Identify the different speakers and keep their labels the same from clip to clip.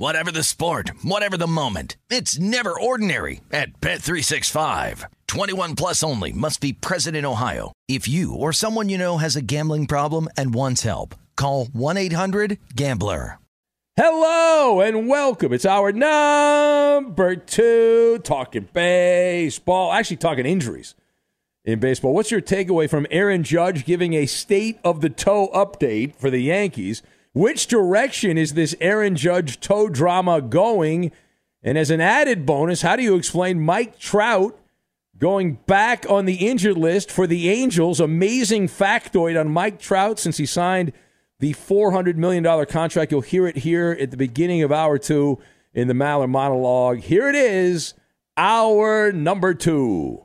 Speaker 1: Whatever the sport, whatever the moment. It's never ordinary at Bet365. 21 plus only must be present in Ohio. If you or someone you know has a gambling problem and wants help, call 1-800-GAMBLER.
Speaker 2: Hello and welcome. It's our number two talking baseball. Actually, talking injuries in baseball. What's your takeaway from Aaron Judge giving a state of the toe update for the Yankees? Which direction is this Aaron Judge toe drama going? And as an added bonus, how do you explain Mike Trout going back on the injured list for the Angels? Amazing factoid on Mike Trout since he signed the $400 million contract. You'll hear it here at the beginning of hour two in the Maller monologue. Here it is, hour number two.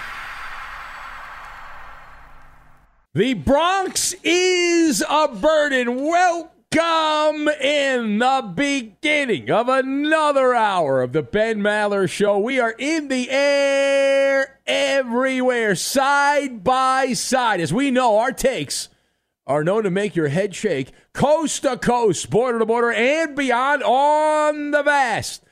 Speaker 2: The Bronx is a burden. Welcome in the beginning of another hour of the Ben Maller Show. We are in the air everywhere, side by side. As we know, our takes are known to make your head shake coast to coast, border to border, and beyond on the vast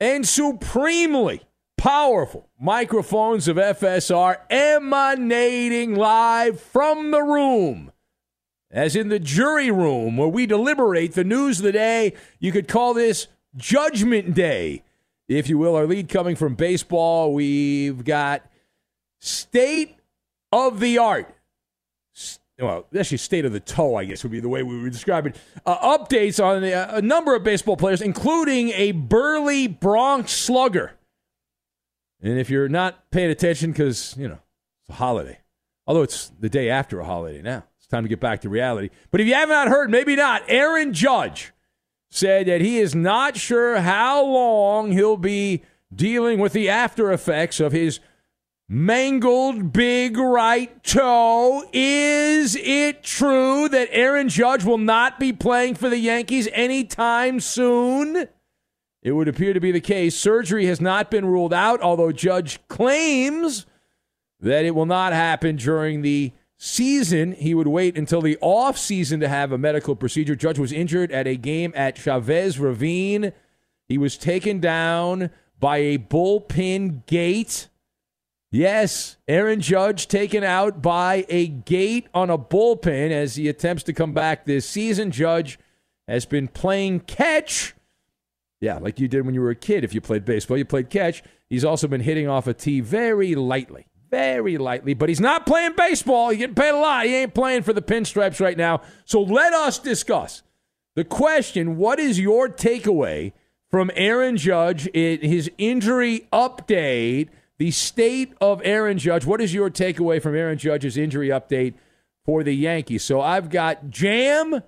Speaker 2: and supremely powerful microphones of FSR emanating live from the room, as in the jury room where we deliberate the news of the day. You could call this Judgment Day, if you will. Our lead coming from baseball. We've got state of the art. Well, actually, state of the toe, I guess would be the way we would describe it. Uh, updates on a, a number of baseball players, including a burly Bronx slugger and if you're not paying attention because, you know, it's a holiday, although it's the day after a holiday now, it's time to get back to reality. But if you have not heard, maybe not, Aaron Judge said that he is not sure how long he'll be dealing with the after effects of his mangled big right toe. Is it true that Aaron Judge will not be playing for the Yankees anytime soon? It would appear to be the case. Surgery has not been ruled out, although Judge claims that it will not happen during the season. He would wait until the off season to have a medical procedure. Judge was injured at a game at Chavez Ravine. He was taken down by a bullpen gate. Yes, Aaron Judge taken out by a gate on a bullpen as he attempts to come back this season. Judge has been playing catch yeah, like you did when you were a kid. If you played baseball, you played catch. He's also been hitting off a tee very lightly, very lightly, but he's not playing baseball. He's getting paid a lot. He ain't playing for the pinstripes right now. So let us discuss the question what is your takeaway from Aaron Judge in his injury update, the state of Aaron Judge. What is your takeaway from Aaron Judge's injury update for the Yankees? So I've got jam,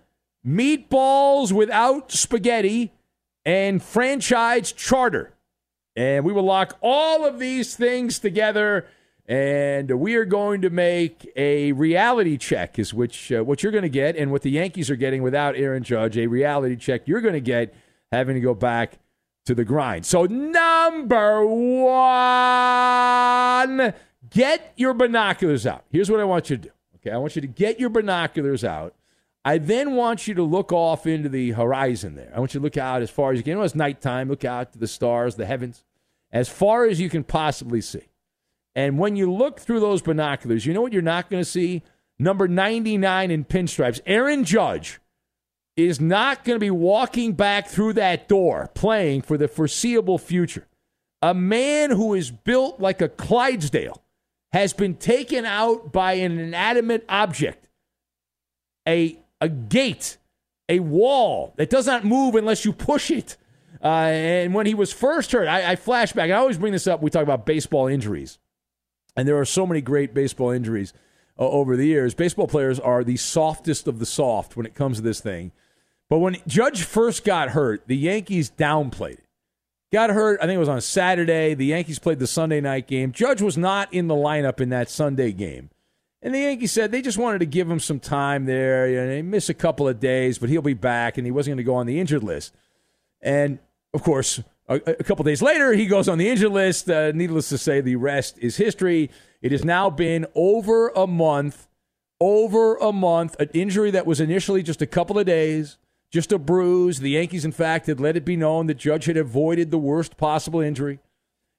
Speaker 2: meatballs without spaghetti, and franchise charter. And we will lock all of these things together and we are going to make a reality check is which uh, what you're going to get and what the Yankees are getting without Aaron Judge a reality check you're going to get having to go back to the grind. So number 1 get your binoculars out. Here's what I want you to do. Okay, I want you to get your binoculars out. I then want you to look off into the horizon there. I want you to look out as far as you can. Know, it's nighttime. Look out to the stars, the heavens, as far as you can possibly see. And when you look through those binoculars, you know what you're not going to see? Number 99 in pinstripes. Aaron Judge is not going to be walking back through that door playing for the foreseeable future. A man who is built like a Clydesdale has been taken out by an inanimate object, a, a gate, a wall that does not move unless you push it. Uh, and when he was first hurt, I, I flashback. I always bring this up. We talk about baseball injuries. And there are so many great baseball injuries uh, over the years. Baseball players are the softest of the soft when it comes to this thing. But when Judge first got hurt, the Yankees downplayed it. Got hurt, I think it was on a Saturday. The Yankees played the Sunday night game. Judge was not in the lineup in that Sunday game. And the Yankees said they just wanted to give him some time there. You know, he missed a couple of days, but he'll be back, and he wasn't going to go on the injured list. And of course, a, a couple days later, he goes on the injured list. Uh, needless to say, the rest is history. It has now been over a month, over a month, an injury that was initially just a couple of days, just a bruise. The Yankees, in fact, had let it be known that Judge had avoided the worst possible injury.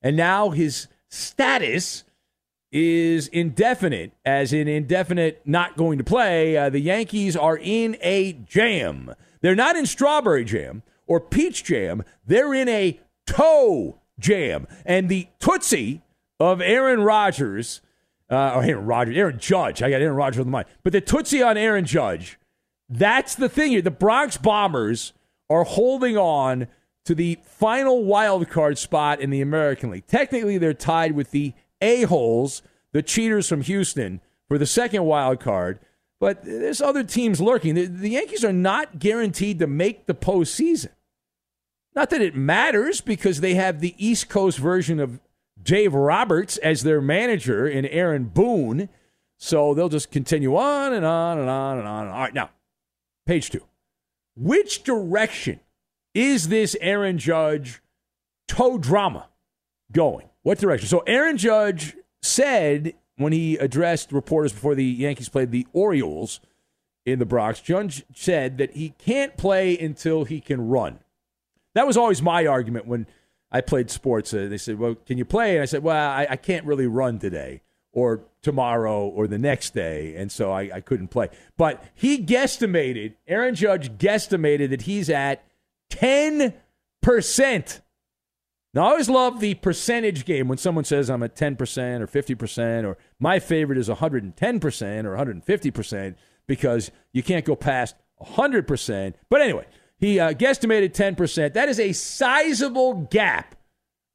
Speaker 2: And now his status is indefinite, as in indefinite not going to play. Uh, the Yankees are in a jam. They're not in strawberry jam or peach jam. They're in a toe jam. And the Tootsie of Aaron Rodgers, uh, or Aaron Rodgers, Aaron Judge, I got Aaron Rodgers on the mind, but the Tootsie on Aaron Judge, that's the thing here. The Bronx Bombers are holding on to the final wild card spot in the American League. Technically, they're tied with the A-holes, the cheaters from Houston, for the second wild card. But there's other teams lurking. The, the Yankees are not guaranteed to make the postseason. Not that it matters because they have the East Coast version of Dave Roberts as their manager and Aaron Boone. So they'll just continue on and on and on and on. All right, now, page two. Which direction is this Aaron Judge toe drama going? What direction? So Aaron Judge said when he addressed reporters before the Yankees played the Orioles in the Bronx, Judge said that he can't play until he can run. That was always my argument when I played sports. Uh, they said, "Well, can you play?" And I said, "Well, I, I, can't really run today, or tomorrow, or the next day, and so I, I couldn't play." But he guesstimated. Aaron Judge guesstimated that he's at ten percent. Now, I always love the percentage game when someone says I'm at 10% or 50%, or my favorite is 110% or 150% because you can't go past 100%. But anyway, he uh, guesstimated 10%. That is a sizable gap.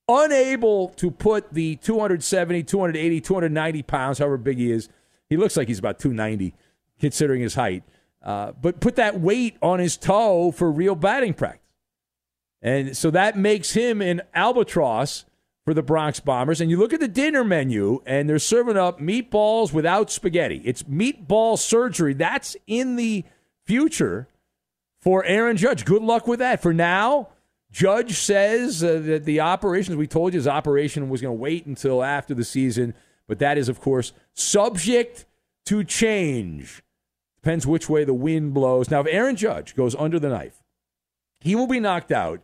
Speaker 2: Unable to put the 270, 280, 290 pounds, however big he is. He looks like he's about 290 considering his height. Uh, but put that weight on his toe for real batting practice. And so that makes him an albatross for the Bronx Bombers. And you look at the dinner menu, and they're serving up meatballs without spaghetti. It's meatball surgery. That's in the future for Aaron Judge. Good luck with that. For now, Judge says uh, that the operations, we told you his operation was going to wait until after the season, but that is, of course, subject to change. Depends which way the wind blows. Now, if Aaron Judge goes under the knife, he will be knocked out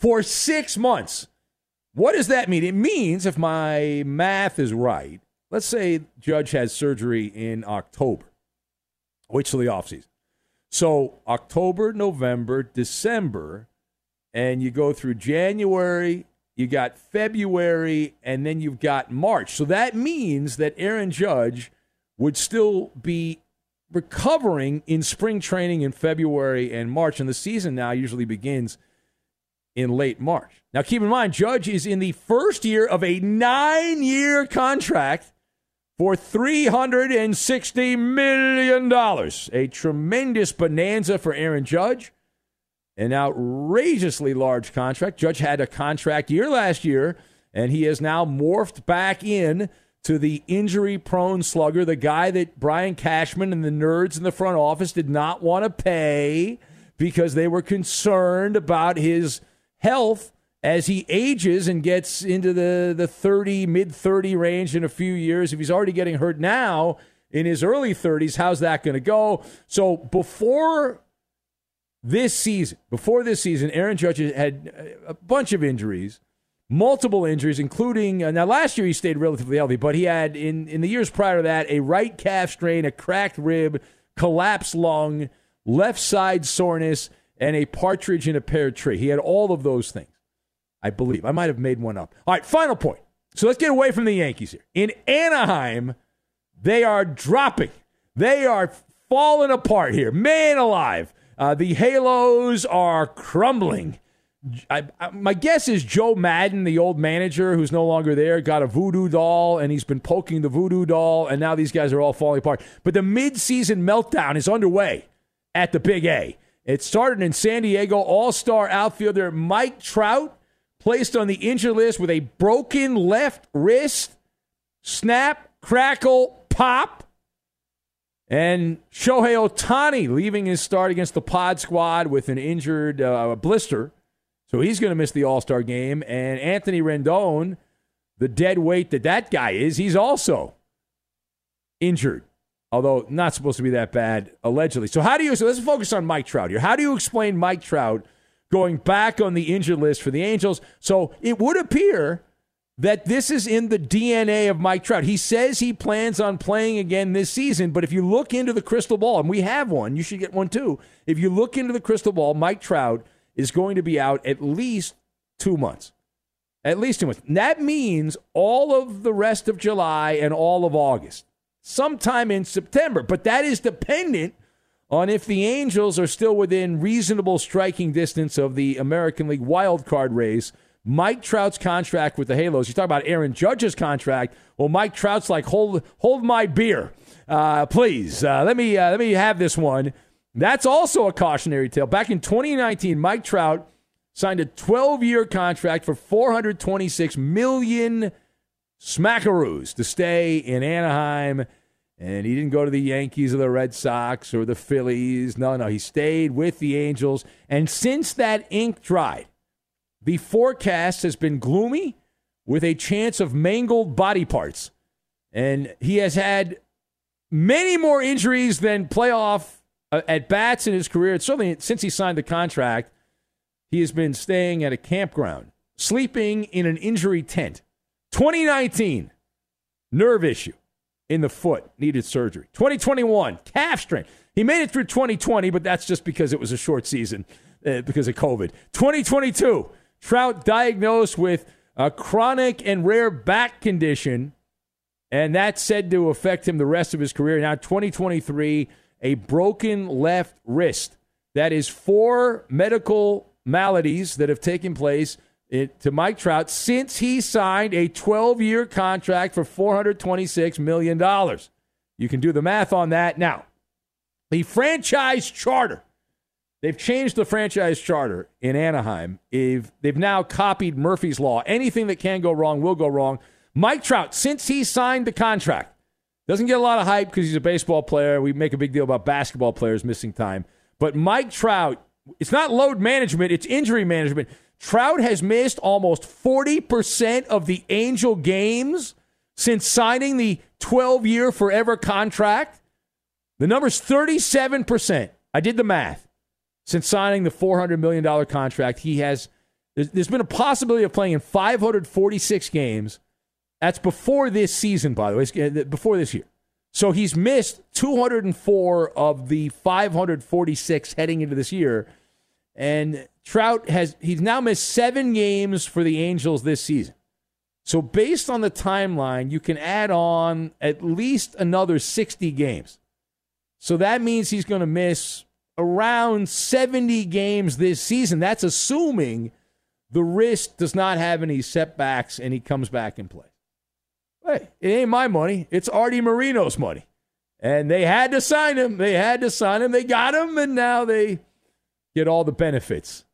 Speaker 2: for six months. What does that mean? It means, if my math is right, let's say Judge has surgery in October. Wait till the offseason. So October, November, December, and you go through January, you got February, and then you've got March. So that means that Aaron Judge would still be recovering in spring training in February and March. And the season now usually begins in late March. Now, keep in mind, Judge is in the first year of a nine year contract for $360 million. A tremendous bonanza for Aaron Judge. An outrageously large contract. Judge had a contract year last year, and he has now morphed back in to the injury prone slugger, the guy that Brian Cashman and the nerds in the front office did not want to pay because they were concerned about his health as he ages and gets into the, the 30, mid 30 range in a few years. If he's already getting hurt now in his early 30s, how's that going to go? So before this season, before this season, Aaron Judge had a bunch of injuries, multiple injuries, including uh, now last year he stayed relatively healthy, but he had in, in the years prior to that a right calf strain, a cracked rib, collapsed lung, left side soreness, and a partridge in a pear tree. He had all of those things. I believe. I might have made one up. All right, final point. So let's get away from the Yankees here. In Anaheim, they are dropping. They are falling apart here. Man alive. Uh, the Halos are crumbling. I, I, my guess is Joe Maddon, the old manager who's no longer there, got a voodoo doll and he's been poking the voodoo doll, and now these guys are all falling apart. But the midseason meltdown is underway at the Big A. It started in San Diego. All star outfielder Mike Trout placed on the injured list with a broken left wrist. Snap, crackle, pop. And Shohei Ohtani leaving his start against the pod squad with an injured uh, blister. So he's going to miss the All Star game. And Anthony Rendon, the dead weight that that guy is, he's also injured, although not supposed to be that bad, allegedly. So, how do you, so let's focus on Mike Trout here. How do you explain Mike Trout? going back on the injured list for the Angels. So it would appear that this is in the DNA of Mike Trout. He says he plans on playing again this season, but if you look into the crystal ball, and we have one, you should get one too. If you look into the crystal ball, Mike Trout is going to be out at least two months. At least two months. That means all of the rest of July and all of August, sometime in September. But that is dependent on if the Angels are still within reasonable striking distance of the American League wild card race. Mike Trout's contract with the Halos. You talk about Aaron Judge's contract. Well, Mike Trout's like, hold, hold my beer, uh, please. Uh, let me, uh, let me have this one. That's also a cautionary tale. Back in 2019, Mike Trout signed a 12-year contract for 426 million smackaroos to stay in Anaheim and he didn't go to the Yankees or the Red Sox or the Phillies. No, no, he stayed with the Angels. And since that ink dried, the forecast has been gloomy with a chance of mangled body parts. And he has had many more injuries than playoff uh, at bats in his career. It's certainly since he signed the contract, he has been staying at a campground, sleeping in an injury tent. 2019, nerve issue in the foot, needed surgery. 2021, calf strain. He made it through 2020, but that's just because it was a short season uh, because of COVID. 2022, Trout diagnosed with a chronic and rare back condition, and that's said to affect him the rest of his career. Now, 2023, a broken left wrist. That is four medical maladies that have taken place it, to Mike Trout since he signed a 12 year contract for $426 million. You can do the math on that. Now, the franchise charter. They've changed the franchise charter in Anaheim. If they've now copied Murphy's Law. Anything that can go wrong will go wrong. Mike Trout, since he signed the contract, doesn't get a lot of hype because he's a baseball player. We make a big deal about basketball players missing time. But Mike Trout, it's not load management, it's injury management. Trout has missed almost 40% of the Angel games since signing the 12 year forever contract. The number's 37%. I did the math. Since signing the $400 million contract, he has, there's been a possibility of playing in 546 games. That's before this season, by the way, uh, before this year. So he's missed 204 of the 546 heading into this year. And Trout has he's now missed seven games for the Angels this season. So based on the timeline, you can add on at least another 60 games. So that means he's going to miss around 70 games this season. That's assuming the wrist does not have any setbacks and he comes back and plays. Hey, it ain't my money. It's Artie Moreno's money. And they had to sign him. They had to sign him. They got him, and now they get all the benefits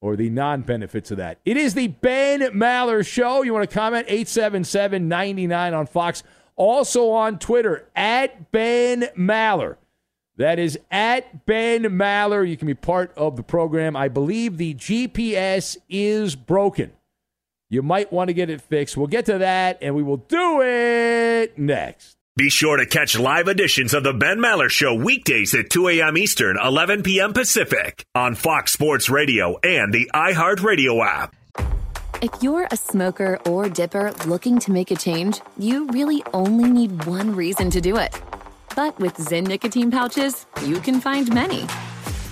Speaker 2: or the non benefits of that. It is the Ben Maller Show. You want to comment? 877 99 on Fox. Also on Twitter, at Ben Maller. That is at Ben Maller. You can be part of the program. I believe the GPS is broken. You might want to get it fixed. We'll get to that, and we will do it next.
Speaker 3: Be sure to catch live editions of the Ben Maller Show weekdays at 2 a.m. Eastern, 11 p.m. Pacific on Fox Sports Radio and the iHeartRadio app.
Speaker 4: If you're a smoker or dipper looking to make a change, you really only need one reason to do it. But with Zyn nicotine pouches, you can find many.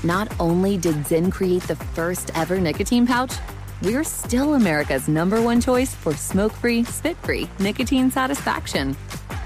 Speaker 4: Not only did Zyn create the first ever nicotine pouch, we're still America's number one choice for smoke free, spit free nicotine satisfaction.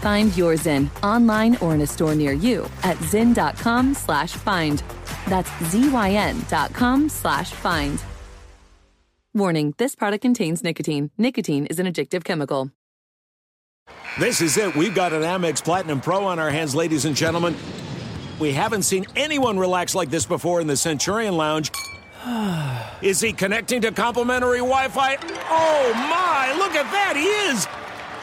Speaker 4: Find your Zyn online or in a store near you at zyn.com slash find. That's zyn.com slash find. Warning, this product contains nicotine. Nicotine is an addictive chemical.
Speaker 5: This is it. We've got an Amex Platinum Pro on our hands, ladies and gentlemen. We haven't seen anyone relax like this before in the Centurion Lounge. Is he connecting to complimentary Wi Fi? Oh my, look at that, he is!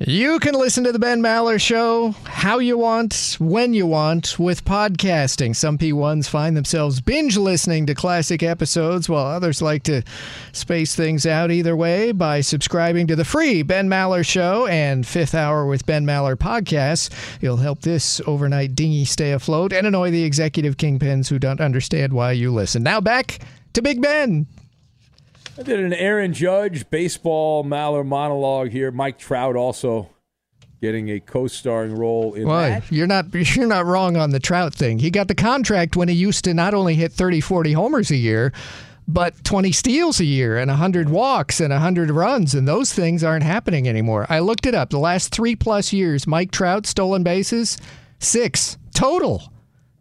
Speaker 6: You can listen to the Ben Maller Show how you want, when you want, with podcasting. Some P1s find themselves binge listening to classic episodes, while others like to space things out either way by subscribing to the free Ben Maller Show and Fifth Hour with Ben Maller podcasts. You'll help this overnight dinghy stay afloat and annoy the executive kingpins who don't understand why you listen. Now back to Big Ben.
Speaker 2: I did an Aaron Judge baseball Maller monologue here. Mike Trout also getting a co-starring role in
Speaker 6: Why?
Speaker 2: that.
Speaker 6: You're not you're not wrong on the Trout thing. He got the contract when he used to not only hit 30, 40 homers a year, but 20 steals a year and 100 walks and 100 runs and those things aren't happening anymore. I looked it up. The last 3 plus years, Mike Trout stolen bases 6 total.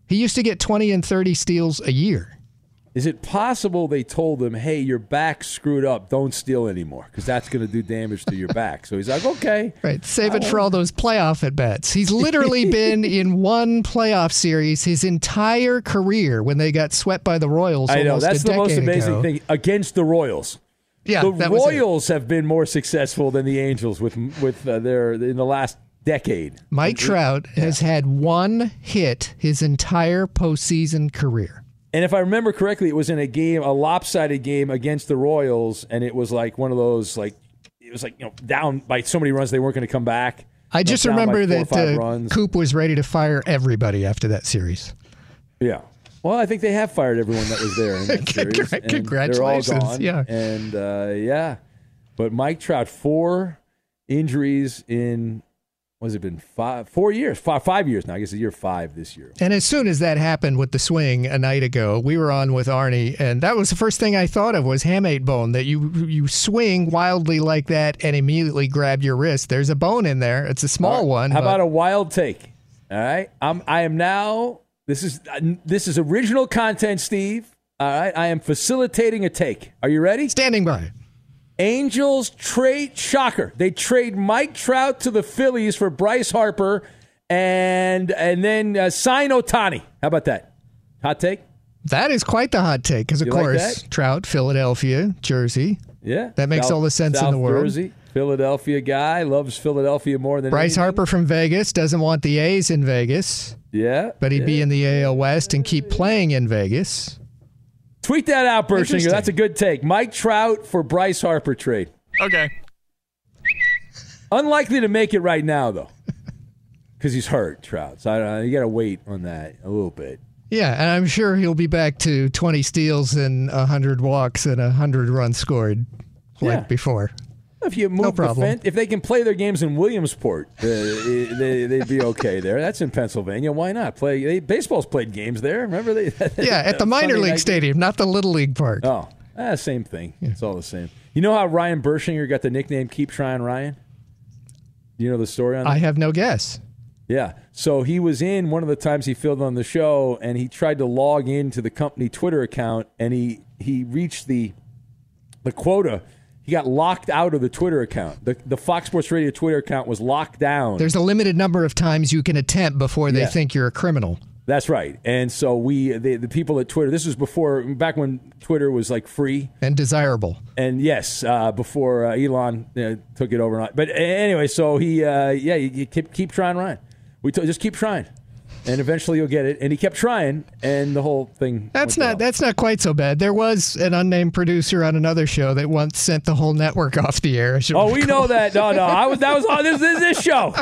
Speaker 6: He used to get 20 and 30 steals a year.
Speaker 2: Is it possible they told him, "Hey, your back screwed up. Don't steal anymore because that's going to do damage to your back." So he's like, "Okay,
Speaker 6: Right. Save it for all those playoff at bats. He's literally been in one playoff series his entire career when they got swept by the Royals.
Speaker 2: I know that's the most amazing
Speaker 6: ago.
Speaker 2: thing against the Royals.
Speaker 6: Yeah,
Speaker 2: the
Speaker 6: that was it.
Speaker 2: Royals have been more successful than the Angels with with uh, their in the last decade.
Speaker 6: Mike Trout has had one hit his entire postseason career.
Speaker 2: And if I remember correctly, it was in a game, a lopsided game against the Royals, and it was like one of those like it was like you know down by so many runs they weren't going to come back.
Speaker 6: I
Speaker 2: You know,
Speaker 6: just remember that uh. Coop was ready to fire everybody after that series.
Speaker 2: Yeah. Well, I think they have fired everyone that was there in that series.
Speaker 6: Congratulations,
Speaker 2: They're all gone.
Speaker 6: yeah.
Speaker 2: And uh, yeah, but Mike Trout four injuries in what has it been five, four years, five, five years now. I guess it's year five this year.
Speaker 6: And as soon as that happened with the swing a night ago, we were on with Arnie, and that was the first thing I thought of was hamate bone. That you you swing wildly like that and immediately grab your wrist. There's a bone in there. It's a small one.
Speaker 2: How
Speaker 6: but-
Speaker 2: about a wild take? All right, I'm I am now. This is this is original content, Steve. All right, I am facilitating a take. Are you ready?
Speaker 6: Standing by.
Speaker 2: Angels trade shocker. They trade Mike Trout to the Phillies for Bryce Harper, and and then uh, sign Ohtani. How about that? Hot take.
Speaker 6: That is quite the hot take because, of
Speaker 2: You
Speaker 6: course,
Speaker 2: that?
Speaker 6: Trout, Philadelphia, Jersey.
Speaker 2: Yeah,
Speaker 6: That makes
Speaker 2: South-
Speaker 6: all the sense in the world.
Speaker 2: Jersey, Philadelphia guy loves Philadelphia more than
Speaker 6: Bryce
Speaker 2: anything.
Speaker 6: Harper from Vegas doesn't want the A's in Vegas,
Speaker 2: Yeah,
Speaker 6: but he'd be in the AL West and keep playing in Vegas.
Speaker 2: Tweet that out, Bersinger.
Speaker 6: Interesting.
Speaker 2: That's a good take. Mike Trout for Bryce Harper trade.
Speaker 6: Okay.
Speaker 2: Unlikely to make it right now, though, because he's hurt, Trout. So I don't know. You got to wait on that a little bit.
Speaker 6: Yeah, and I'm sure he'll be back to 20 steals and 100 walks and 100 runs scored like
Speaker 2: Yeah.
Speaker 6: before.
Speaker 2: If you move the
Speaker 6: problem.
Speaker 2: fence, if they can play their games in Williamsport, uh, they, they'd be okay there. That's in Pennsylvania. Why not play? They, baseball's played games there. Remember they?
Speaker 6: Yeah, at the minor league stadium, not the little league park.
Speaker 2: Oh, ah, same thing. It's all the same. You know how Ryan Bershinger got the nickname "Keep Trying Ryan"? Do you know the story on that?
Speaker 6: I have no guess.
Speaker 2: Yeah. So he was in one of the times he filled on the show, and he tried to log into the company Twitter account, and he he reached the the quota. He got locked out of the Twitter account. The the Fox Sports Radio Twitter account was locked down.
Speaker 6: There's a limited number of times you can attempt before they
Speaker 2: Yeah.
Speaker 6: think you're a criminal.
Speaker 2: That's right. And so we the, the people at Twitter. This was before back when Twitter was like free.
Speaker 6: and desirable.
Speaker 2: And yes, uh, before uh, Elon uh, took it over. But anyway, so he, uh, yeah, you, you keep, keep trying, Ryan. We t- just keep trying, and eventually you'll get it. And he kept trying, and the whole thing.
Speaker 6: That's not that's not quite so bad. There was an unnamed producer on another show that once sent the whole network off the air.
Speaker 2: Oh, we know that. No, no, I was that was on this, this this show,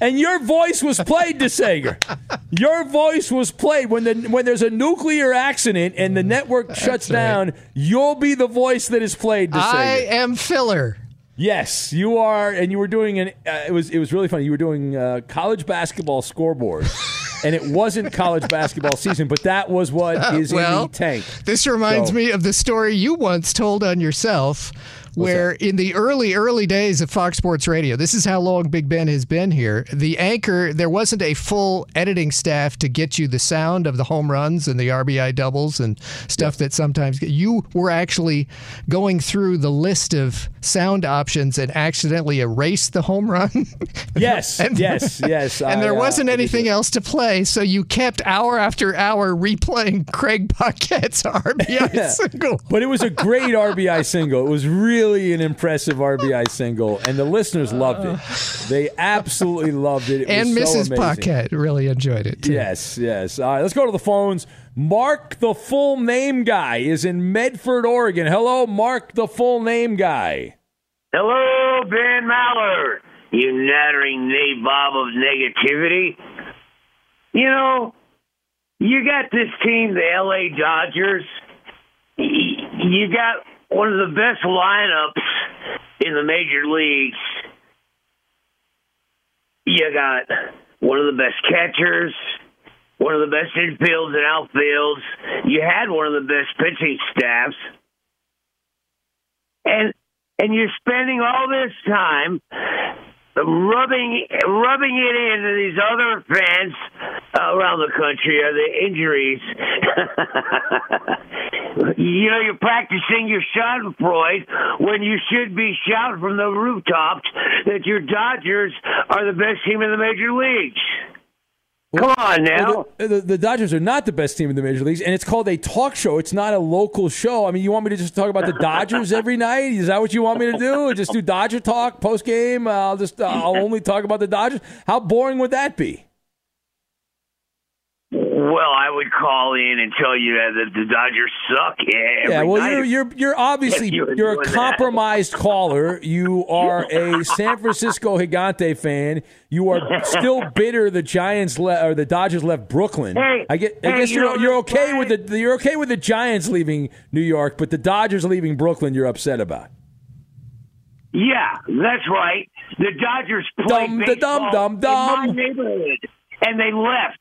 Speaker 2: and your voice was played, to DeSager. Your voice was played when the when there's a nuclear accident and the network shuts
Speaker 6: right.
Speaker 2: down. You'll be the voice that is played, DeSager.
Speaker 6: I am filler.
Speaker 2: Yes, you are, and you were doing an. Uh, it was it was really funny. You were doing uh, college basketball scoreboard, and it wasn't college basketball season, but that was what uh, is
Speaker 6: well,
Speaker 2: in the tank.
Speaker 6: This reminds
Speaker 2: So-
Speaker 6: me of the story you once told on yourself, where in the early, early days of Fox Sports Radio, this is how long Big Ben has been here. The anchor, there wasn't a full editing staff to get you the sound of the home runs and the RBI doubles and stuff that sometimes you were actually going through the list of sound options and accidentally erased the home run.
Speaker 2: Yes, yes, yes.
Speaker 6: and
Speaker 2: I,
Speaker 6: there
Speaker 2: uh,
Speaker 6: wasn't
Speaker 2: did
Speaker 6: anything else to play, so you kept hour after hour replaying Craig Paquette's RBI single.
Speaker 2: But it was a great RBI single. It was really an impressive RBI single, and the listeners loved it. They absolutely loved it. it
Speaker 6: and
Speaker 2: was so
Speaker 6: Mrs.
Speaker 2: amazing.
Speaker 6: Paquette really enjoyed it too.
Speaker 2: Yes, yes. All right, let's go to the phones. Mark, the full name guy, is in Medford, Oregon. Hello, Mark, the full name guy.
Speaker 7: Hello, Ben Mallard, you nattering nabob of negativity. You know, you got this team, the LA Dodgers. You got one of the best lineups in the major leagues. You got one of the best catchers, one of the best infields and outfields. You had one of the best pitching staffs. And and you're spending all this time rubbing rubbing it into these other fans uh, around the country are the injuries. you know, you're practicing your Schadenfreude when you should be shouting from the rooftops that your Dodgers are the best team in the major leagues. Come on oh,
Speaker 2: now. The, the, the Dodgers are not the best team in the major leagues, and it's called a talk show. It's not a local show. I mean, you want me to just talk about the Dodgers every night? Is that what you want me to do? Just do Dodger talk post game? I'll just I'll only talk about the Dodgers. How boring would that be?
Speaker 7: Well, I would call in and tell you that the Dodgers suck. every
Speaker 2: yeah, well, you're you're you're obviously
Speaker 7: you were
Speaker 2: you're a
Speaker 7: doing that.
Speaker 2: compromised caller. You are a San Francisco Gigante fan. You are still bitter the Giants le- or the Dodgers left Brooklyn.
Speaker 7: Hey,
Speaker 2: I get. I
Speaker 7: hey,
Speaker 2: guess
Speaker 7: you
Speaker 2: you're you're okay with the you're okay with the Giants leaving New York, but the Dodgers leaving Brooklyn, you're upset about.
Speaker 7: Yeah, that's right. The Dodgers played
Speaker 2: Dum, da,
Speaker 7: baseball
Speaker 2: dum, dum, dum.
Speaker 7: in my neighborhood, and they left.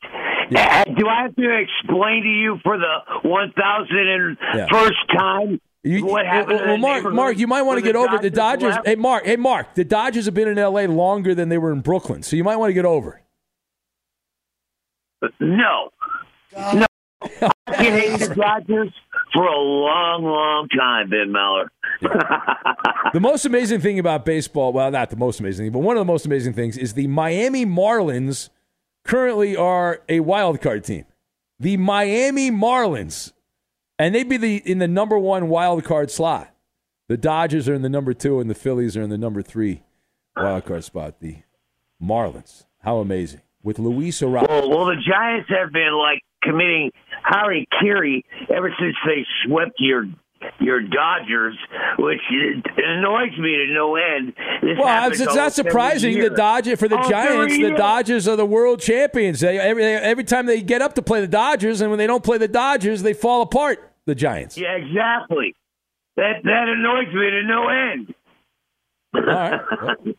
Speaker 7: Uh, do I have to explain to you for the one thousand and
Speaker 2: Yeah.
Speaker 7: first time
Speaker 2: You,
Speaker 7: what happened?
Speaker 2: well, Mark, Mark, you might want to get over it. The Dodgers.
Speaker 7: left?
Speaker 2: Hey, Mark. Hey, Mark. The Dodgers have been in L.A. longer than they were in Brooklyn, so you might want to get over it.
Speaker 7: No, no. I can hate the Dodgers for a long, long time, Ben Maller.
Speaker 2: The most amazing thing about baseball, well, not the most amazing thing, but one of the most amazing things is the Miami Marlins currently are a wild card team. The Miami Marlins, and they'd be the in the number one wild card slot. The Dodgers are in the number two, and the Phillies are in the number three wild card spot. The Marlins, how amazing with Luis Arraez.
Speaker 7: Well, well, the Giants have been like committing Harry Carey ever since they swept your your Dodgers, which annoys me to no end. This
Speaker 2: Well, it's, it's not surprising. The Dodgers for the
Speaker 7: oh, every
Speaker 2: Giants, the. Dodgers are the world champions. They, every every time they get up to play the Dodgers, and when they don't play the Dodgers, they fall apart. The Giants.
Speaker 7: Yeah, exactly. That that annoys me to no end.
Speaker 2: All right,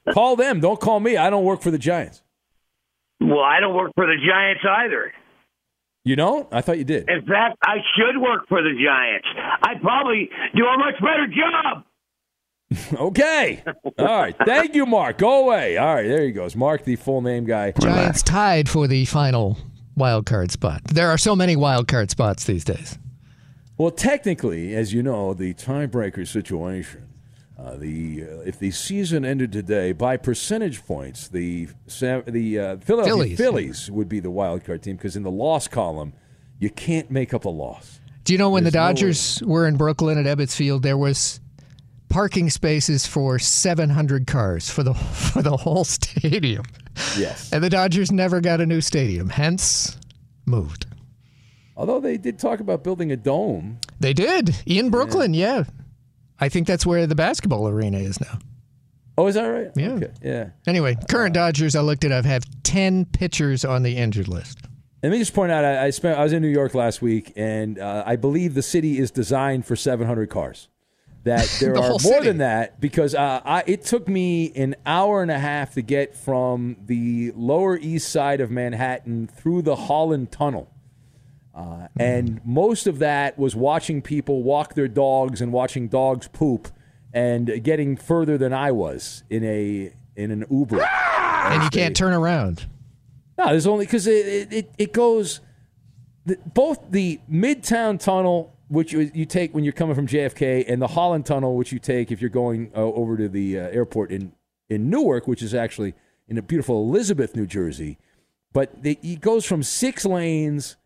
Speaker 2: Well, call them. Don't call me. I don't work for the Giants.
Speaker 7: Well, I don't work for the Giants either.
Speaker 2: You don't? I thought you did.
Speaker 7: In fact, I should work for the Giants. I'd probably do a much better job.
Speaker 2: Okay. All right. Thank you, Mark. Go away. All right. There he goes. Mark, the full name guy.
Speaker 6: Giants tied for the final wild card spot. There are so many wild card spots these days.
Speaker 2: Well, technically, as you know, the tiebreaker situation, uh, the uh, if the season ended today by percentage points, the the uh, Philadelphia
Speaker 6: Phillies.
Speaker 2: Phillies. would be the wild card team because in the loss column, you can't make up a loss.
Speaker 6: Do you know when the
Speaker 2: There's no.
Speaker 6: Dodgers were in Brooklyn at Ebbets Field, there was parking spaces for 700 cars for the for the whole stadium.
Speaker 2: Yes.
Speaker 6: And the Dodgers never got a new stadium, hence moved.
Speaker 2: Although they did talk about building a dome.
Speaker 6: They did in Brooklyn, yeah. I think that's where the basketball arena is now.
Speaker 2: Oh, is that right?
Speaker 6: Yeah.
Speaker 2: Okay. Yeah.
Speaker 6: Anyway, current Dodgers, I looked at, I have 10 pitchers on the injured list.
Speaker 2: Let me just point out, I, I spent I was in New York last week, and uh, I believe the city is designed for 700 cars. That there
Speaker 6: The
Speaker 2: are more
Speaker 6: city.
Speaker 2: than that because uh, I, it took me an hour and a half to get from the Lower East Side of Manhattan through the Holland Tunnel. Uh, and most of that was watching people walk their dogs and watching dogs poop and getting further than I was in a in an Uber.
Speaker 6: And you can't turn around.
Speaker 2: No, there's only because it, it, it, goes the, both the Midtown Tunnel, which you, you take when you're coming from JFK, and the Holland Tunnel, which you take if you're going uh, over to the uh, airport in in Newark, which is actually in a beautiful Elizabeth, New Jersey. But the, it goes from six lanes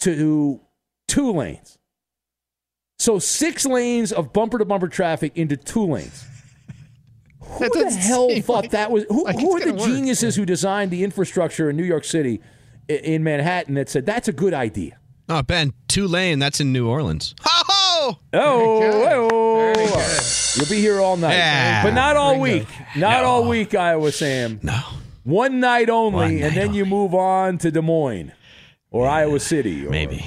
Speaker 2: to two lanes. So six lanes of bumper to bumper traffic into two lanes. Who the hell thought
Speaker 6: like-
Speaker 2: that was? Who,
Speaker 6: like
Speaker 2: who are the
Speaker 6: work.
Speaker 2: geniuses who designed the infrastructure in New York City, in Manhattan, that said that's a good idea?
Speaker 8: Oh, Ben, two lane. That's in New Orleans.
Speaker 2: Oh, oh, you'll be here all night,
Speaker 8: Yeah.
Speaker 2: but not all
Speaker 8: Very
Speaker 2: week. Not all week, Iowa Sam.
Speaker 8: No,
Speaker 2: one night only,
Speaker 8: One
Speaker 2: and
Speaker 8: night
Speaker 2: then you move on to Des Moines or Iowa City. Or
Speaker 8: Maybe.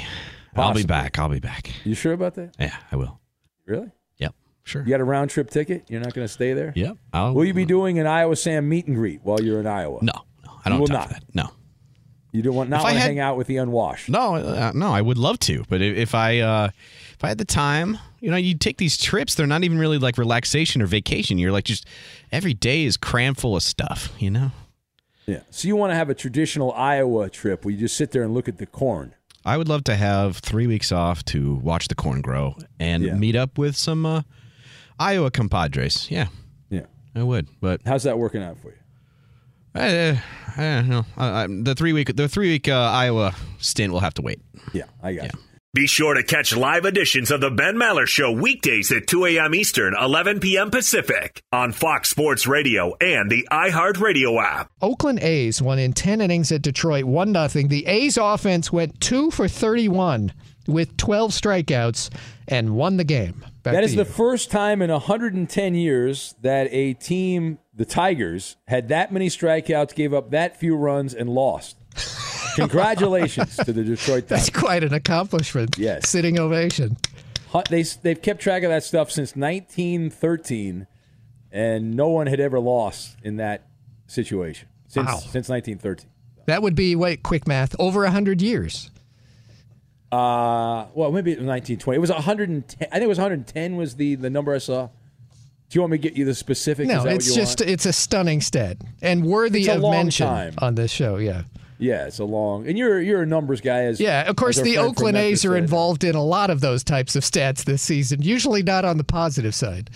Speaker 8: I'll be back. I'll be back.
Speaker 2: You sure about that?
Speaker 8: Yeah, I will.
Speaker 2: Really?
Speaker 8: Yep, sure.
Speaker 2: You got a round trip ticket? You're not going to stay there?
Speaker 8: Yep. I'll,
Speaker 2: Will you be doing an Iowa Sam meet and greet while you're in Iowa?
Speaker 8: No, no, I don't
Speaker 2: You will not.
Speaker 8: that. No.
Speaker 2: You don't want not want to hang out with the unwashed.
Speaker 8: No, uh, no, I would love to, but if, if I uh, if I had the time, you know, you take these trips. They're not even really like relaxation or vacation. You're like just every day is crammed full of stuff. You know.
Speaker 2: Yeah. So you want to have a traditional Iowa trip where you just sit there and look at the corn.
Speaker 8: I would love to have three weeks off to watch the corn grow and
Speaker 2: Yeah.
Speaker 8: meet up with some uh, Iowa compadres. Yeah,
Speaker 2: Yeah.
Speaker 8: I would. But
Speaker 2: How's that working out for you?
Speaker 8: uh, I don't know. I, I, the three week the three week uh, Iowa stint will have to wait.
Speaker 2: Yeah, I got you.
Speaker 3: Be sure to catch live editions of The Ben Maller Show weekdays at 2 a.m. Eastern, 11 p.m. Pacific on Fox Sports Radio and the iHeartRadio app.
Speaker 6: Oakland A's won in 10 innings at Detroit, 1 0. The A's offense went 2 for 31 with 12 strikeouts and won the game. Back
Speaker 2: That
Speaker 6: to
Speaker 2: is
Speaker 6: you.
Speaker 2: the first time in 110 years that a team, the Tigers, had that many strikeouts, gave up that few runs, and lost. Congratulations to the Detroit
Speaker 6: That's quite an accomplishment.
Speaker 2: Yes.
Speaker 6: Sitting ovation.
Speaker 2: They, they've kept track of that stuff since 1913. and no one had ever lost in that situation since
Speaker 6: Wow.
Speaker 2: since 1913.
Speaker 6: That would be wait, quick math, over hundred years.
Speaker 2: Uh, well, maybe it was 1920. It was 110. I think it was 110 was the the number I saw. Do you want me to get you the specific?
Speaker 6: No, it's just
Speaker 2: want?
Speaker 6: it's a stunning stat and worthy
Speaker 2: It's
Speaker 6: of mention
Speaker 2: time.
Speaker 6: on this show. Yeah,
Speaker 2: yeah, it's a long. And you're you're a numbers guy, as
Speaker 6: yeah. Of course, the Oakland A's are involved in a lot of those types of stats this season. Usually not on the positive side.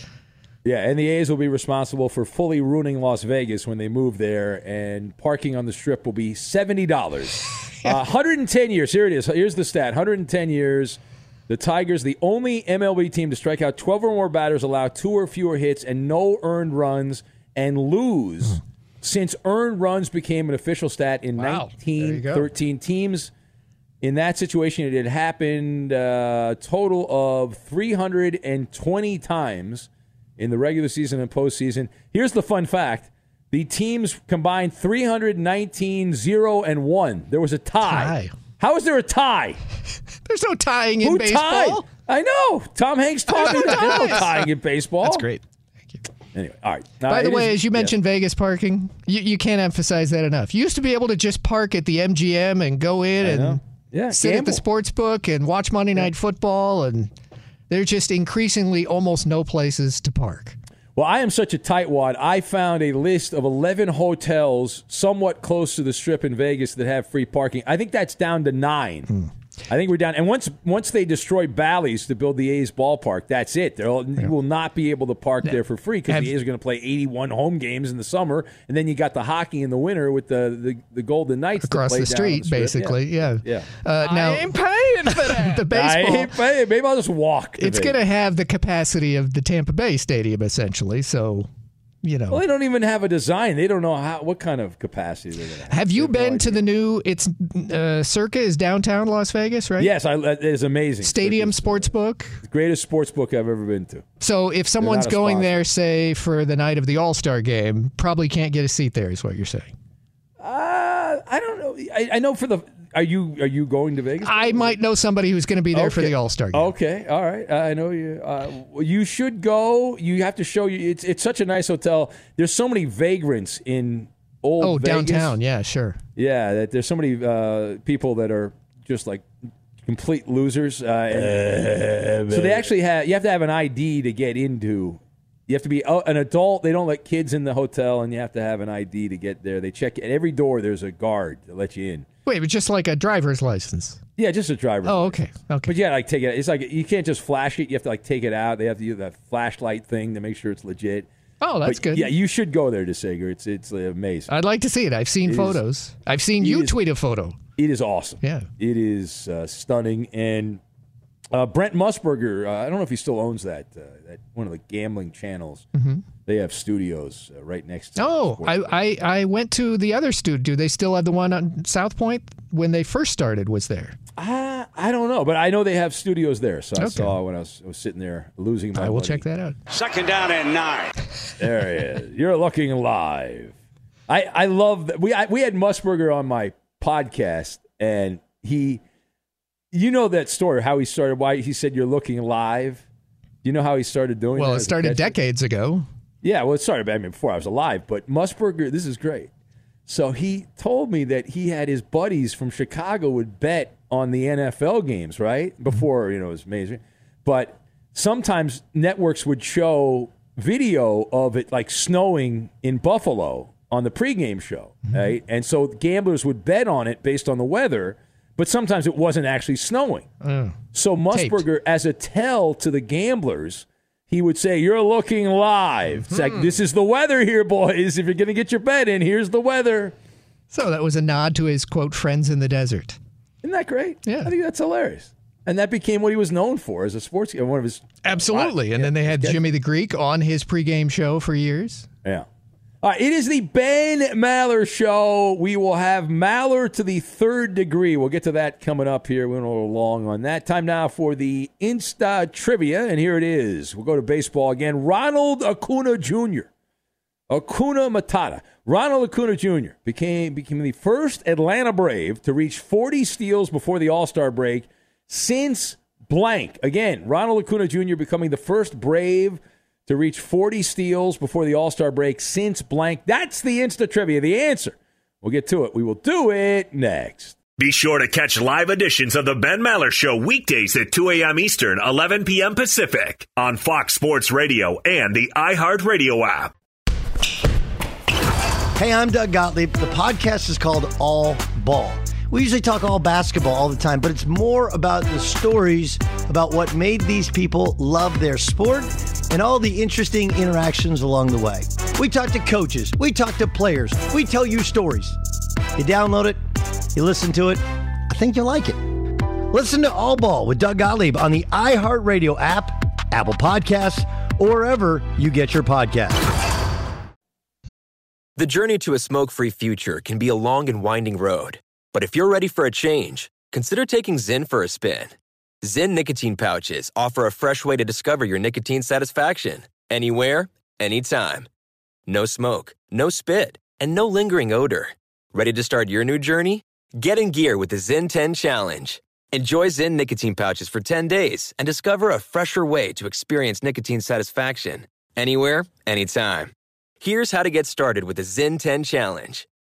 Speaker 2: Yeah, and the A's will be responsible for fully ruining Las Vegas when they move there, and parking on the strip will be seventy dollars. uh, 110 years. Here it is. Here's the stat. 110 years. The Tigers, the only MLB team to strike out 12 or more batters, allow two or fewer hits and no earned runs, and lose since earned runs became an official stat in
Speaker 6: Wow. There you go.
Speaker 2: 1913 teams. In that situation, it had happened a total of 320 times in the regular season and postseason. Here's the fun fact the teams combined 319 0 and 1. There was a tie.
Speaker 6: Tie.
Speaker 2: How is there a tie?
Speaker 6: There's no tying in
Speaker 2: Who
Speaker 6: baseball.
Speaker 2: tied? I know. Tom Hanks taught me that. There's no tying in baseball.
Speaker 8: That's great.
Speaker 2: Anyway, all right.
Speaker 6: By
Speaker 2: Uh,
Speaker 6: the way,
Speaker 2: is-
Speaker 6: as you
Speaker 2: yeah.
Speaker 6: mentioned Vegas parking, you, you can't emphasize that enough. You used to be able to just park at the MGM and go in
Speaker 2: I
Speaker 6: and
Speaker 2: know. Yeah,
Speaker 6: sit at the sports book and watch Monday Night Football, and there's just increasingly almost no places to park.
Speaker 2: Well, I am such a tightwad. I found a list of 11 hotels somewhat close to the strip in Vegas that have free parking. I think that's down to nine.
Speaker 6: Hmm.
Speaker 2: I think we're down. And once once they destroy Bally's to build the A's ballpark, that's it. They'll, You will not be able to park there for free because the A's are going to play 81 home games in the summer. And then you got the hockey in the winter with the, the, the Golden Knights
Speaker 6: Across
Speaker 2: play
Speaker 6: the street,
Speaker 2: strip.
Speaker 6: basically. Yeah.
Speaker 2: Yeah.
Speaker 6: Uh, now,
Speaker 2: paying for that.
Speaker 6: the
Speaker 2: I
Speaker 6: baseball.
Speaker 2: ain't paying. Maybe I'll just walk. to
Speaker 6: It's going to have the capacity of the Tampa Bay Stadium, essentially. So, you know.
Speaker 2: Well, they don't even have a design. They don't know how what kind of capacity they're going to have.
Speaker 6: have you been to the new? It's uh, Circa is downtown Las Vegas, right?
Speaker 2: Yes, I, it is amazing.
Speaker 6: Stadium sports book.
Speaker 2: Greatest sports book I've ever been to.
Speaker 6: So if someone's going
Speaker 2: sponsor.
Speaker 6: there, say for the night of the All Star game, probably can't get a seat there, is what you're saying.
Speaker 2: Uh, I don't know. I, I know for the. Are you are you going to Vegas?
Speaker 6: I might know somebody who's going to be there for the All Star game.
Speaker 2: Okay, all right. I know you. Uh, you should go. You have to show you. It's it's such a nice hotel. There's so many vagrants in old.
Speaker 6: Oh,
Speaker 2: Vegas.
Speaker 6: downtown. Yeah, sure.
Speaker 2: Yeah, that there's so many uh, people that are just like complete losers. Uh, and- so they actually have. You have to have an ID to get into. You have to be uh, an adult. They don't let kids in the hotel, and you have to have an ID to get there. They check at every door. There's a guard to let you in.
Speaker 6: Wait, but just like a driver's license.
Speaker 2: Yeah, just a driver.
Speaker 6: Oh, okay. Okay.
Speaker 2: But yeah, like take it. It's like you can't just flash it. You have to like take it out. They have to use that flashlight thing to make sure it's legit.
Speaker 6: Oh, that's
Speaker 2: But,
Speaker 6: good.
Speaker 2: Yeah, you should go there DeSager. It's it's amazing.
Speaker 6: I'd like to see it. I've seen
Speaker 2: It is-
Speaker 6: photos. I've seen you
Speaker 2: is-
Speaker 6: tweet a photo.
Speaker 2: It is awesome.
Speaker 6: Yeah.
Speaker 2: It is uh, stunning. And uh, Brent Musburger, uh, I don't know if he still owns that uh, that one of the gambling channels.
Speaker 6: Mhm.
Speaker 2: They have studios uh, right next to.
Speaker 6: Oh, I, I I went to the other studio. Do they still have the one on South Point when they first started? Was there?
Speaker 2: Uh, I don't know, but I know they have studios there. So I
Speaker 6: Okay.
Speaker 2: saw when I was, I was sitting there losing my.
Speaker 6: I will
Speaker 2: money.
Speaker 6: check that out.
Speaker 3: Second down and nine.
Speaker 2: There he is. You're looking live. I I love that. We I, we had Musburger on my podcast, and he, you know that story how he started. Why he said you're looking live. You know how he started doing?
Speaker 6: It?
Speaker 2: Well, it
Speaker 6: started decades ago.
Speaker 2: Yeah, well, it started. I mean, before I was alive. But Musburger, this is great. So he told me that he had his buddies from Chicago would bet on the NFL games, right? Mm-hmm. Before you know it was amazing. But sometimes networks would show video of it like snowing in Buffalo on the pregame show, mm-hmm. right? And so gamblers would bet on it based on the weather, but sometimes it wasn't actually snowing.
Speaker 6: Oh.
Speaker 2: So Musburger, as a tell to the gamblers, he would say, "You're looking live." It's like mm-hmm. this is the weather here, boys. If you're going to get your bet in, here's the weather.
Speaker 6: So that was a nod to his quote friends in the desert.
Speaker 2: Isn't that great?
Speaker 6: Yeah.
Speaker 2: I think that's hilarious. And that became what he was known for as a sports guy. One of his
Speaker 6: Absolutely. And then they had Jimmy the Greek on his pregame show for years.
Speaker 2: Yeah. All right, it is the Ben Maller Show. We will have Maller to the third degree. We'll get to that coming up here. We went a little long on that. Time now for the Insta trivia, and here it is. We'll go to baseball again. Ronald Acuna Jr. Acuna Matata. Ronald Acuna Jr. became became the first Atlanta Brave to reach 40 steals before the All Star break since blank. Again, Ronald Acuna Jr. becoming the first Brave to reach 40 steals before the All Star break since blank? That's the Insta trivia. The answer. We'll get to it. We will do it next.
Speaker 3: Be sure to catch live editions of the Ben Maller Show weekdays at 2 a.m. Eastern, 11 p.m. Pacific on Fox Sports Radio and the iHeartRadio app.
Speaker 9: Hey, I'm Doug Gottlieb. The podcast is called All Ball. We usually talk all basketball all the time, but it's more about the stories about what made these people love their sport and all the interesting interactions along the way. We talk to coaches, we talk to players, we tell you stories. You download it, you listen to it, I think you'll like it. Listen to All Ball with Doug Gottlieb on the iHeartRadio app, Apple Podcasts, or wherever you get your podcasts.
Speaker 10: The journey to a smoke free future can be a long and winding road. But if you're ready for a change, consider taking Zyn for a spin. Zyn nicotine pouches offer a fresh way to discover your nicotine satisfaction anywhere, anytime. No smoke, no spit, and no lingering odor. Ready to start your new journey? Get in gear with the Zyn 10 Challenge. Enjoy Zyn nicotine pouches for 10 days and discover a fresher way to experience nicotine satisfaction anywhere, anytime. Here's how to get started with the Zyn 10 Challenge.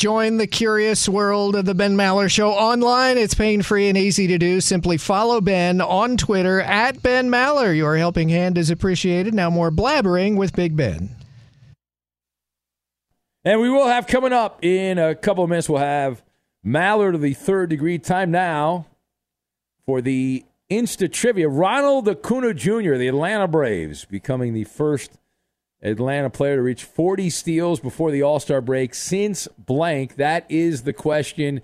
Speaker 6: Join the curious world of the Ben Maller Show online. It's pain free and easy to do. Simply follow Ben on Twitter at Ben Maller. Your helping hand is appreciated. Now, more blabbering with Big Ben.
Speaker 2: And we will have coming up in a couple of minutes, we'll have Maller to the third degree. Time now for the Insta Trivia. Ronald Acuna Jr., the Atlanta Braves, becoming the first Atlanta player to reach 40 steals before the All Star break since blank. That is the question.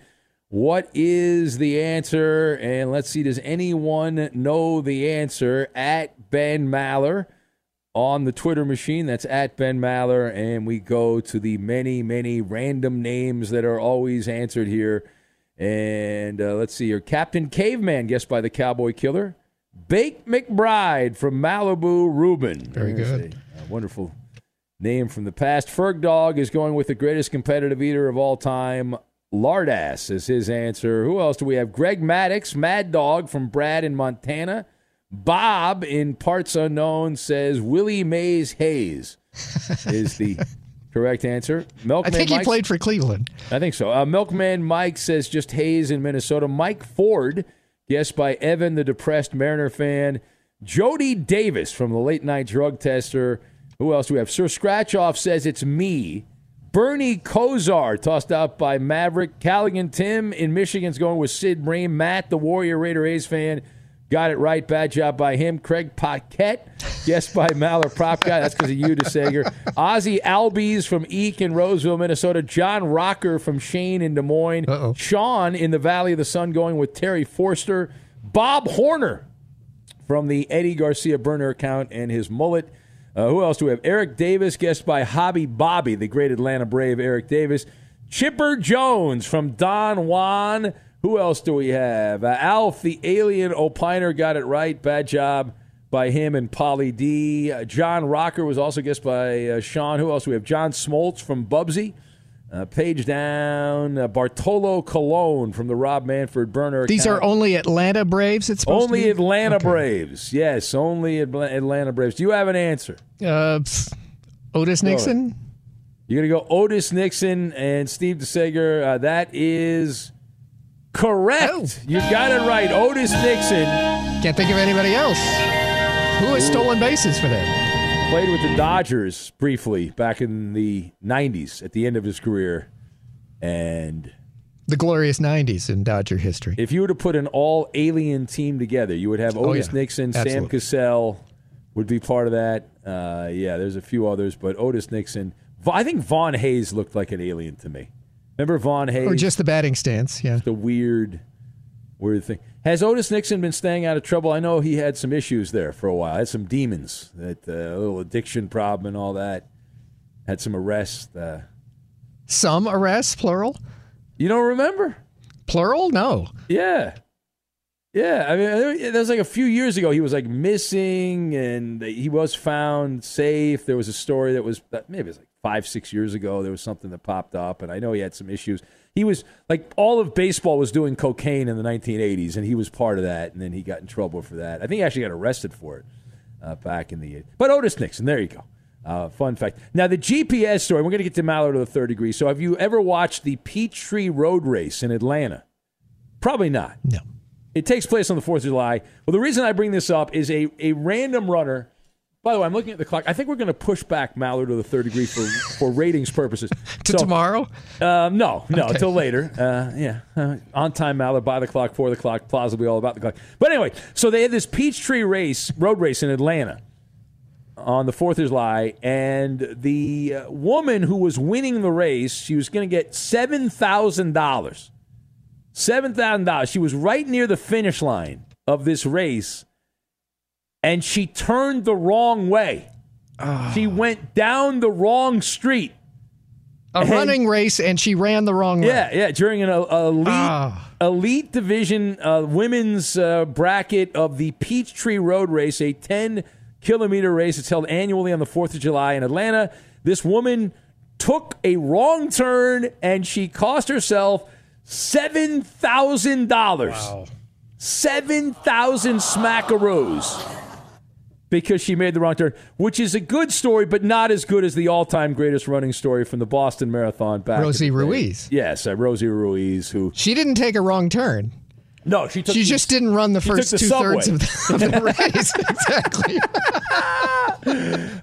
Speaker 2: What is the answer? And let's see, does anyone know the answer? At Ben Maller on the Twitter machine. That's at Ben Maller. And we go to the many, many random names that are always answered here. And uh, let's see here. Captain Caveman, guessed by the Cowboy Killer. Bake McBride from Malibu, Ruben.
Speaker 6: Very good.
Speaker 2: Wonderful name from the past. Ferg Dog is going with the greatest competitive eater of all time. Lardass is his answer. Who else do we have? Greg Maddux, Mad Dog from Brad in Montana. Bob in Parts Unknown says Willie Mays Hayes is the correct answer.
Speaker 6: Milkman I think he played for Cleveland.
Speaker 2: I think so. Uh, Milkman Mike says just Hayes in Minnesota. Mike Ford Guessed by Evan, the depressed Mariner fan. Jody Davis from the late night drug tester. Who else do we have? Sir Scratchoff says it's me. Bernie Kosar, tossed out by Maverick. Callaghan Tim in Michigan's going with Sid Bream. Matt, the Warrior Raider A's fan. got it right. Bad job by him. Craig Paquette, guessed by Maller Prop Guy. That's because of you, DeSager. Ozzie Albies from Eek in Roseville, Minnesota. John Rocker from Shane in Des Moines. Uh-oh. Sean in the Valley of the Sun going with Terry Forster. Bob Horner from the Eddie Garcia burner account and his mullet. Uh, who else do we have? Eric Davis, guest by Hobby Bobby, the great Atlanta Brave Eric Davis. Chipper Jones from Don Juan. Who else do we have? Uh, Alf, the alien opiner, got it right. Bad job by him and Polly D. Uh, John Rocker was also guest by uh, Sean. Who else do we have? John Smoltz from Bubsy. Uh, page down, uh, Bartolo Colon from the Rob Manfred burner.
Speaker 6: These
Speaker 2: account.
Speaker 6: are only Atlanta Braves. It's
Speaker 2: only Atlanta okay. Braves. Yes, only Atlanta Braves. Do you have an answer?
Speaker 6: Uh, Otis Nixon.
Speaker 2: You're gonna go Otis Nixon and Steve DeSager. Uh, that is correct. Oh. You got it right. Otis Nixon.
Speaker 6: Can't think of anybody else. Who has stolen bases for them?
Speaker 2: Played with the Dodgers briefly back in the 90s at the end of his career. And
Speaker 6: the glorious 90s in Dodger history.
Speaker 2: If you were to put an all alien team together, you would have Otis oh, yeah. Nixon, Absolutely. Sam Cassell would be part of that. Uh, yeah, there's a few others, but Otis Nixon. I think Von Hayes looked like an alien to me. Remember Von Hayes?
Speaker 6: Or just the batting stance, yeah.
Speaker 2: The weird, weird thing. Has Otis Nixon been staying out of trouble? I know he had some issues there for a while. Had some demons, that uh, little addiction problem and all that. Had some arrests. Uh,
Speaker 6: some arrests, plural.
Speaker 2: You don't remember?
Speaker 6: Plural? No.
Speaker 2: Yeah. Yeah, I mean, there was like a few years ago. He was like missing, and he was found safe. There was a story that was maybe it was like five, six years ago. There was something that popped up, and I know he had some issues he was like all of baseball was doing cocaine in the 1980s, and he was part of that. And then he got in trouble for that. I think he actually got arrested for it uh, back in the. eighties. But Otis Nixon, there you go. Uh, fun fact. Now the GPS story. We're going to get to Maller to the third degree. So have you ever watched the Peachtree Road Race in Atlanta? Probably not.
Speaker 6: No.
Speaker 2: It takes place on the Fourth of July. Well, the reason I bring this up is a a random runner by the way, I'm looking at the clock. I think we're going to push back Maller to the third degree for, for ratings purposes.
Speaker 6: to so, tomorrow?
Speaker 2: Uh, no, no, okay. until later. Uh, yeah, uh, on time Mallard, by the clock, for the clock, plausibly all about the clock. But anyway, so they had this Peachtree race, road race in Atlanta on the Fourth of July, and the uh, woman who was winning the race, she was going to get seven thousand dollars. Seven thousand dollars. She was right near the finish line of this race and she turned the wrong way. Oh. She went down the wrong street.
Speaker 6: A and, running race, and she ran the wrong way.
Speaker 2: Yeah, yeah. During an elite oh. elite division uh, women's uh, bracket of the Peachtree Road Race, a 10 kilometer race. It's held annually on the 4th of July in Atlanta. This woman took a wrong turn, and she cost herself seven thousand dollars. Wow. Seven thousand smackaroos because she made the wrong turn, which is a good story, but not as good as the all-time greatest running story from the Boston Marathon back.
Speaker 6: Rosie Ruiz.
Speaker 2: Yes, uh, Rosie Ruiz, who
Speaker 6: she didn't take a wrong turn.
Speaker 2: No, she took.
Speaker 6: She
Speaker 2: the,
Speaker 6: just didn't run the first two thirds of the, of the race. exactly.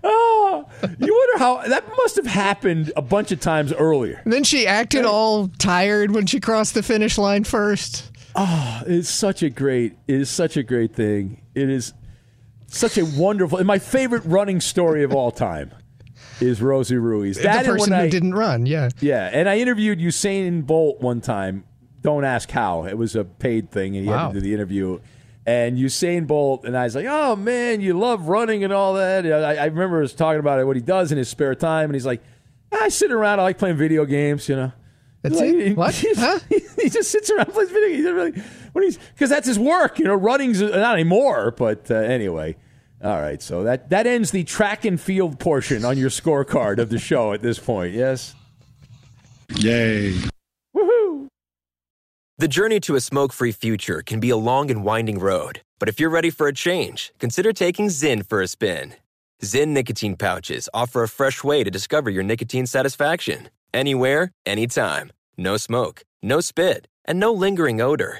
Speaker 2: oh, you wonder how that must have happened a bunch of times earlier.
Speaker 6: And then she acted all tired when she crossed the finish line first.
Speaker 2: Oh, it's such a great. It is such a great thing. It is such a wonderful and my favorite running story of all time is Rosie Ruiz.
Speaker 6: That the person who I, didn't run, yeah.
Speaker 2: Yeah, and I interviewed Usain Bolt one time. Don't ask how. It was a paid thing, and he wow. had to do the interview. And Usain Bolt, and I was like, "Oh man, you love running and all that." I, I remember us talking about it, what he does in his spare time, and he's like, "I sit around. I like playing video games, you know."
Speaker 6: That's like, it. What?
Speaker 2: He,
Speaker 6: huh?
Speaker 2: he, just sits around plays video games. Really, when he's because that's his work. You know, running's not anymore. But uh, anyway, all right. So that that ends the track and field portion on your scorecard of the show at this point. Yes.
Speaker 11: Yay.
Speaker 2: Woohoo!
Speaker 10: The journey to a smoke-free future can be a long and winding road, but if you're ready for a change, consider taking Zyn for a spin. Zyn nicotine pouches offer a fresh way to discover your nicotine satisfaction Anywhere, anytime. No smoke, no spit, and no lingering odor.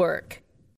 Speaker 12: work.